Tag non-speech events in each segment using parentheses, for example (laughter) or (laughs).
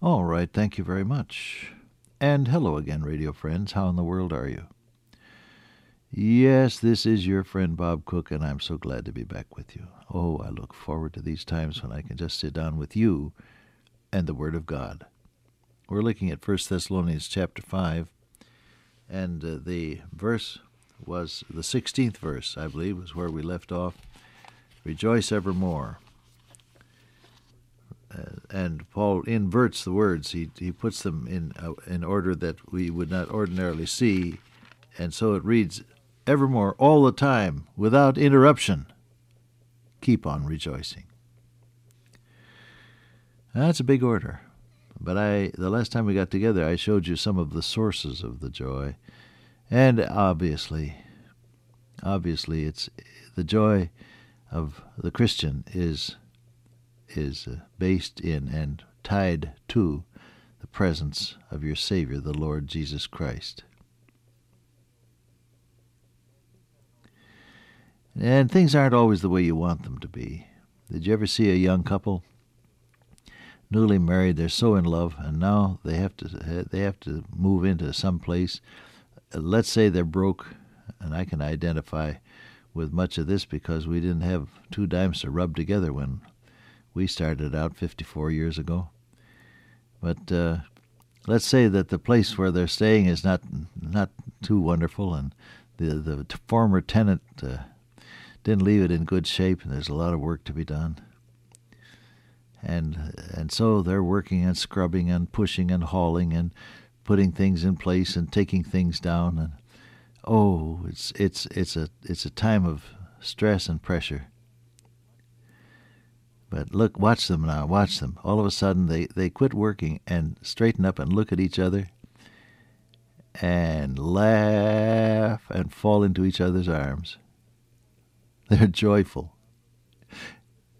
All right, thank you very much. And hello again, radio friends. How in the world are you? Yes, this is your friend Bob Cook, and I'm so glad to be back with you. Oh, I look forward to these times when I can just sit down with you and the Word of God. We're looking at 1 Thessalonians chapter 5, and uh, the verse was the 16th verse, I believe, was where we left off. Rejoice evermore. And Paul inverts the words. He he puts them in uh, in order that we would not ordinarily see, and so it reads, "Evermore, all the time, without interruption, keep on rejoicing." That's a big order. But I the last time we got together, I showed you some of the sources of the joy, and obviously, obviously, it's the joy of the Christian is is uh, based in and tied to the presence of your Savior, the Lord Jesus Christ. And things aren't always the way you want them to be. Did you ever see a young couple newly married, they're so in love and now they have to they have to move into some place. Let's say they're broke and I can identify with much of this because we didn't have two dimes to rub together when we started out 54 years ago. But uh, let's say that the place where they're staying is not not too wonderful, and the the former tenant uh, didn't leave it in good shape, and there's a lot of work to be done. And and so they're working and scrubbing and pushing and hauling and putting things in place and taking things down and oh, it's it's it's a it's a time of stress and pressure. But look, watch them now, watch them. All of a sudden, they, they quit working and straighten up and look at each other and laugh and fall into each other's arms. (laughs) They're joyful.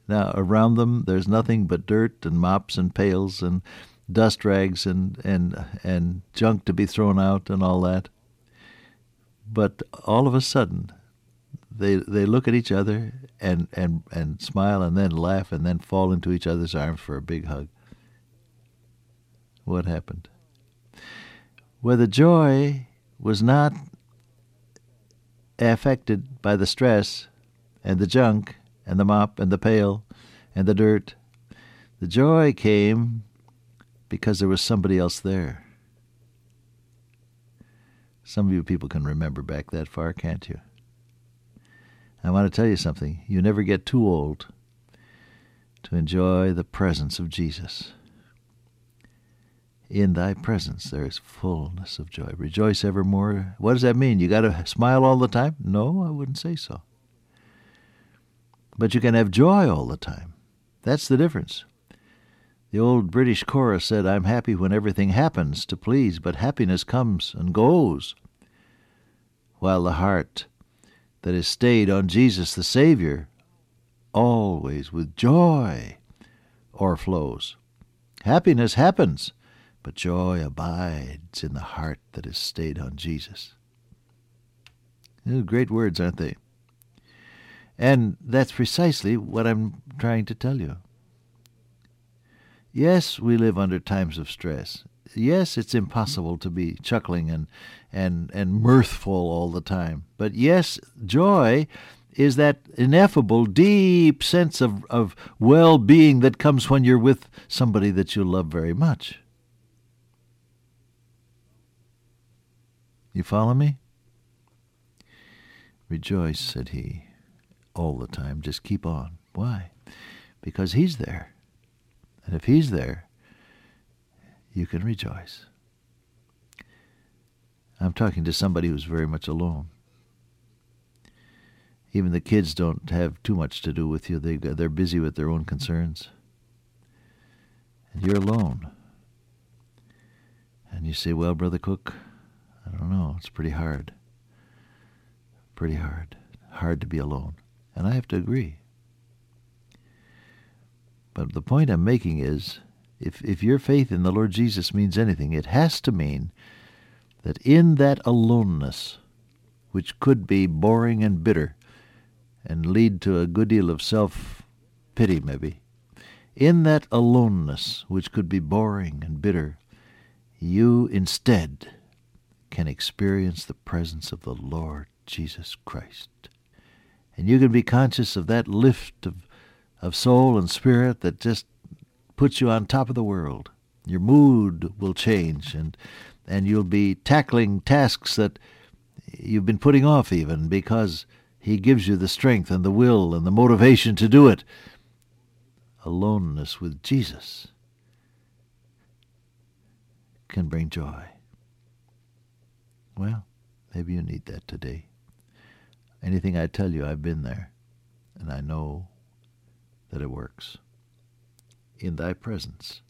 Now, around them, there's nothing but dirt and mops and pails and dust rags and, and, and junk to be thrown out and all that. But all of a sudden, they they look at each other and and and smile and then laugh and then fall into each other's arms for a big hug. What happened? Well, the joy was not affected by the stress and the junk and the mop and the pail and the dirt. The joy came because there was somebody else there. Some of you people can remember back that far, can't you? I want to tell you something. You never get too old to enjoy the presence of Jesus. In thy presence there is fullness of joy. Rejoice evermore. What does that mean? You got to smile all the time? No, I wouldn't say so. But you can have joy all the time. That's the difference. The old British chorus said, I'm happy when everything happens to please, but happiness comes and goes, while the heart that is stayed on Jesus the Savior, always with joy o'erflows. Happiness happens, but joy abides in the heart that is stayed on Jesus. Great words, aren't they? And that's precisely what I'm trying to tell you. Yes, we live under times of stress. Yes, it's impossible to be chuckling and, and, and mirthful all the time. But yes, joy is that ineffable, deep sense of, of well being that comes when you're with somebody that you love very much. You follow me? Rejoice, said he, all the time. Just keep on. Why? Because he's there. And if he's there, you can rejoice. I'm talking to somebody who's very much alone. Even the kids don't have too much to do with you. They, they're busy with their own concerns. And you're alone. And you say, well, Brother Cook, I don't know. It's pretty hard. Pretty hard. Hard to be alone. And I have to agree. But the point I'm making is if, if your faith in the Lord Jesus means anything, it has to mean that in that aloneness, which could be boring and bitter and lead to a good deal of self pity, maybe, in that aloneness, which could be boring and bitter, you instead can experience the presence of the Lord Jesus Christ. And you can be conscious of that lift of, of soul and spirit that just puts you on top of the world. Your mood will change and and you'll be tackling tasks that you've been putting off even because he gives you the strength and the will and the motivation to do it. Aloneness with Jesus can bring joy. Well, maybe you need that today. Anything I tell you, I've been there, and I know that it works. In thy presence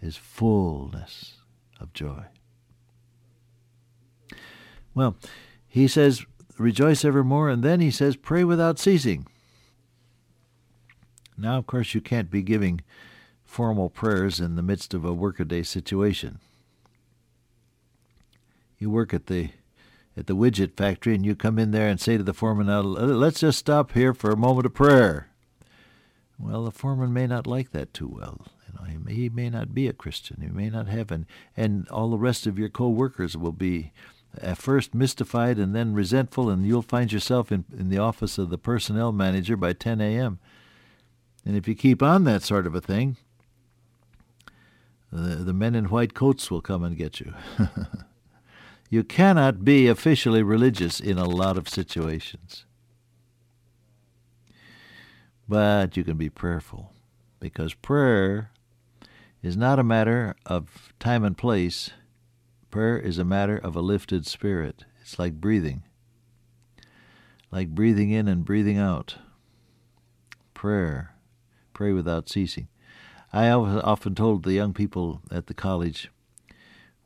is fullness of joy. Well, he says, rejoice evermore, and then he says, pray without ceasing. Now, of course, you can't be giving formal prayers in the midst of a workaday situation. You work at the at the widget factory and you come in there and say to the foreman, let's just stop here for a moment of prayer. Well, the foreman may not like that too well. You know, he may, he may not be a Christian. He may not have an, and all the rest of your co-workers will be at first mystified and then resentful, and you'll find yourself in, in the office of the personnel manager by 10 a.m. And if you keep on that sort of a thing, the, the men in white coats will come and get you. (laughs) you cannot be officially religious in a lot of situations. But you can be prayerful because prayer is not a matter of time and place Prayer is a matter of a lifted spirit. It's like breathing, like breathing in and breathing out. Prayer, pray without ceasing. I often told the young people at the college,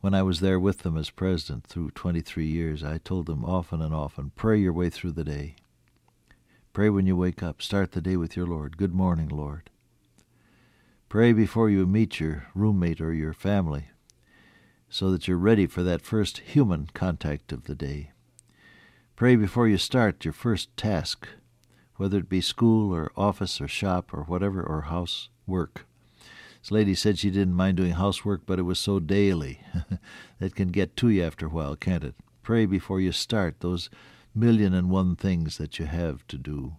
when I was there with them as president through 23 years, I told them often and often pray your way through the day. Pray when you wake up. Start the day with your Lord. Good morning, Lord. Pray before you meet your roommate or your family so that you're ready for that first human contact of the day. Pray before you start your first task, whether it be school or office or shop or whatever, or house work. This lady said she didn't mind doing housework, but it was so daily. (laughs) it can get to you after a while, can't it? Pray before you start those million and one things that you have to do.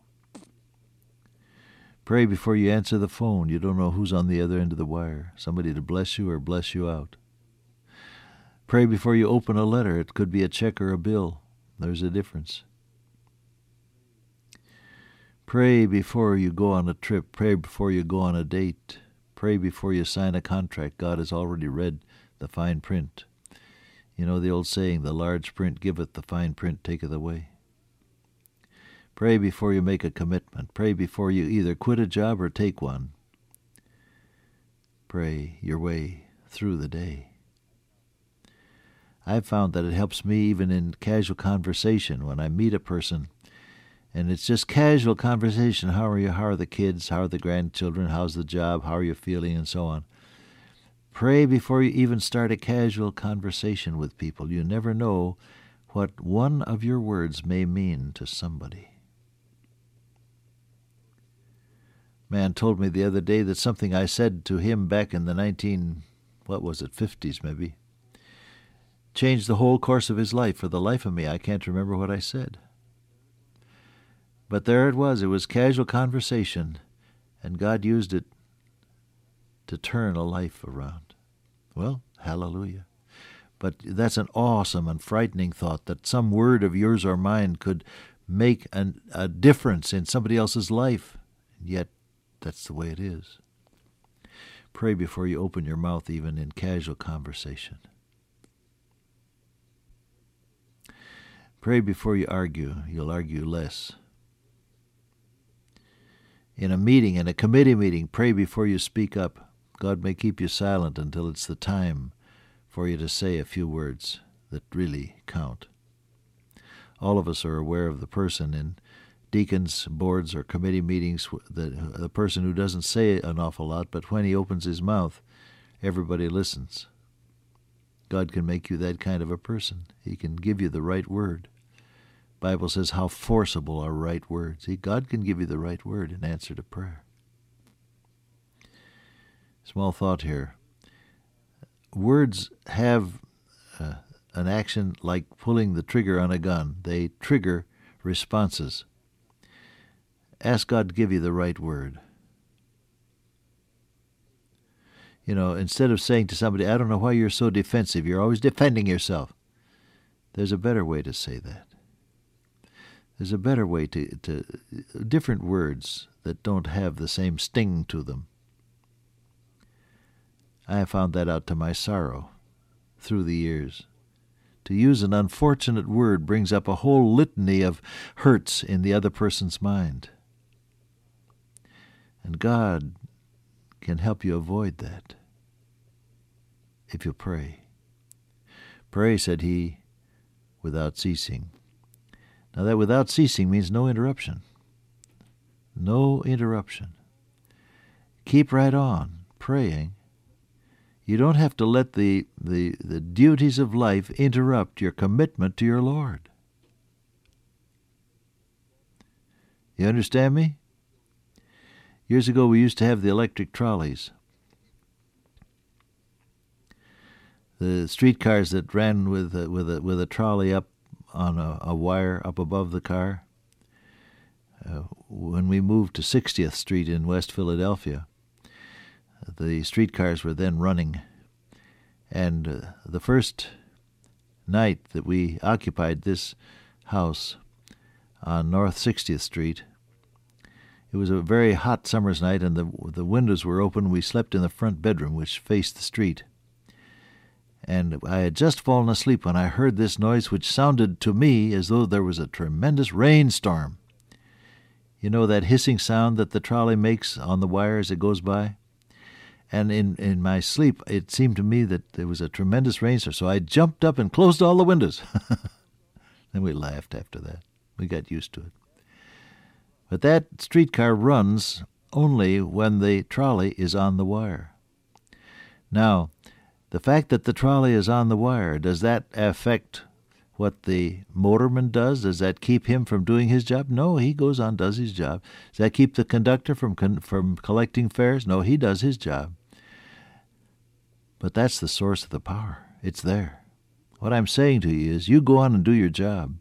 Pray before you answer the phone. You don't know who's on the other end of the wire. Somebody to bless you or bless you out. Pray before you open a letter. It could be a check or a bill. There's a difference. Pray before you go on a trip. Pray before you go on a date. Pray before you sign a contract. God has already read the fine print. You know the old saying, the large print giveth, the fine print taketh away. Pray before you make a commitment. Pray before you either quit a job or take one. Pray your way through the day. I've found that it helps me even in casual conversation when I meet a person and it's just casual conversation. How are you? How are the kids? How are the grandchildren? How's the job? How are you feeling? And so on. Pray before you even start a casual conversation with people. You never know what one of your words may mean to somebody. Man told me the other day that something I said to him back in the 19, what was it, 50s maybe, changed the whole course of his life. For the life of me, I can't remember what I said. But there it was. It was casual conversation, and God used it to turn a life around. Well, hallelujah. But that's an awesome and frightening thought that some word of yours or mine could make an, a difference in somebody else's life. Yet that's the way it is. Pray before you open your mouth, even in casual conversation. Pray before you argue. You'll argue less. In a meeting, in a committee meeting, pray before you speak up. God may keep you silent until it's the time for you to say a few words that really count. All of us are aware of the person in deacons, boards, or committee meetings, the, the person who doesn't say an awful lot, but when he opens his mouth, everybody listens. God can make you that kind of a person. He can give you the right word. Bible says how forcible are right words. He, God can give you the right word in answer to prayer. Small thought here. Words have uh, an action like pulling the trigger on a gun, they trigger responses. Ask God to give you the right word. You know, instead of saying to somebody, I don't know why you're so defensive, you're always defending yourself. There's a better way to say that. There's a better way to, to different words that don't have the same sting to them. I have found that out to my sorrow through the years. To use an unfortunate word brings up a whole litany of hurts in the other person's mind. And God can help you avoid that if you pray. Pray, said he, without ceasing. Now, that without ceasing means no interruption. No interruption. Keep right on praying you don't have to let the, the, the duties of life interrupt your commitment to your Lord. You understand me? Years ago, we used to have the electric trolleys. The streetcars that ran with a, with a, with a trolley up on a, a wire up above the car. Uh, when we moved to 60th Street in West Philadelphia, the streetcars were then running. And uh, the first night that we occupied this house on North 60th Street, it was a very hot summer's night, and the the windows were open. We slept in the front bedroom, which faced the street. And I had just fallen asleep when I heard this noise, which sounded to me as though there was a tremendous rainstorm. You know that hissing sound that the trolley makes on the wire as it goes by? And in, in my sleep, it seemed to me that there was a tremendous rainstorm. So I jumped up and closed all the windows. (laughs) then we laughed after that. We got used to it. But that streetcar runs only when the trolley is on the wire. Now, the fact that the trolley is on the wire, does that affect what the motorman does? Does that keep him from doing his job? No, he goes on, does his job. Does that keep the conductor from con- from collecting fares? No, he does his job. But that's the source of the power. It's there. What I'm saying to you is you go on and do your job.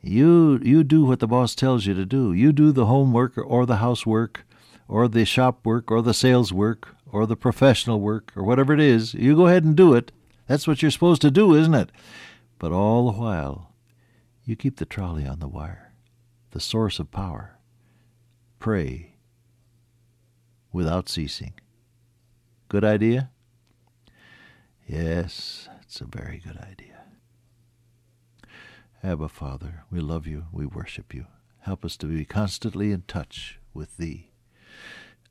You you do what the boss tells you to do. You do the homework or the housework or the shop work or the sales work or the professional work or whatever it is. You go ahead and do it. That's what you're supposed to do, isn't it? But all the while, you keep the trolley on the wire, the source of power. Pray without ceasing. Good idea? Yes, it's a very good idea. Abba, Father, we love you, we worship you. Help us to be constantly in touch with Thee.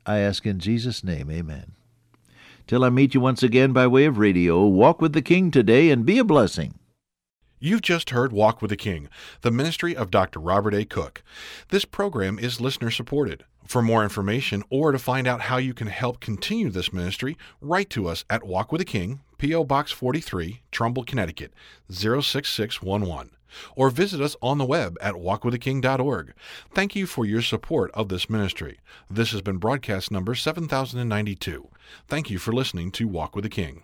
I ask in Jesus' name, amen. Till I meet you once again by way of radio, walk with the King today and be a blessing. You've just heard Walk with the King, the ministry of Dr. Robert A. Cook. This program is listener supported. For more information or to find out how you can help continue this ministry, write to us at Walk with the King, P.O. Box 43, Trumbull, Connecticut 06611, or visit us on the web at walkwiththeking.org. Thank you for your support of this ministry. This has been broadcast number 7092. Thank you for listening to Walk with the King.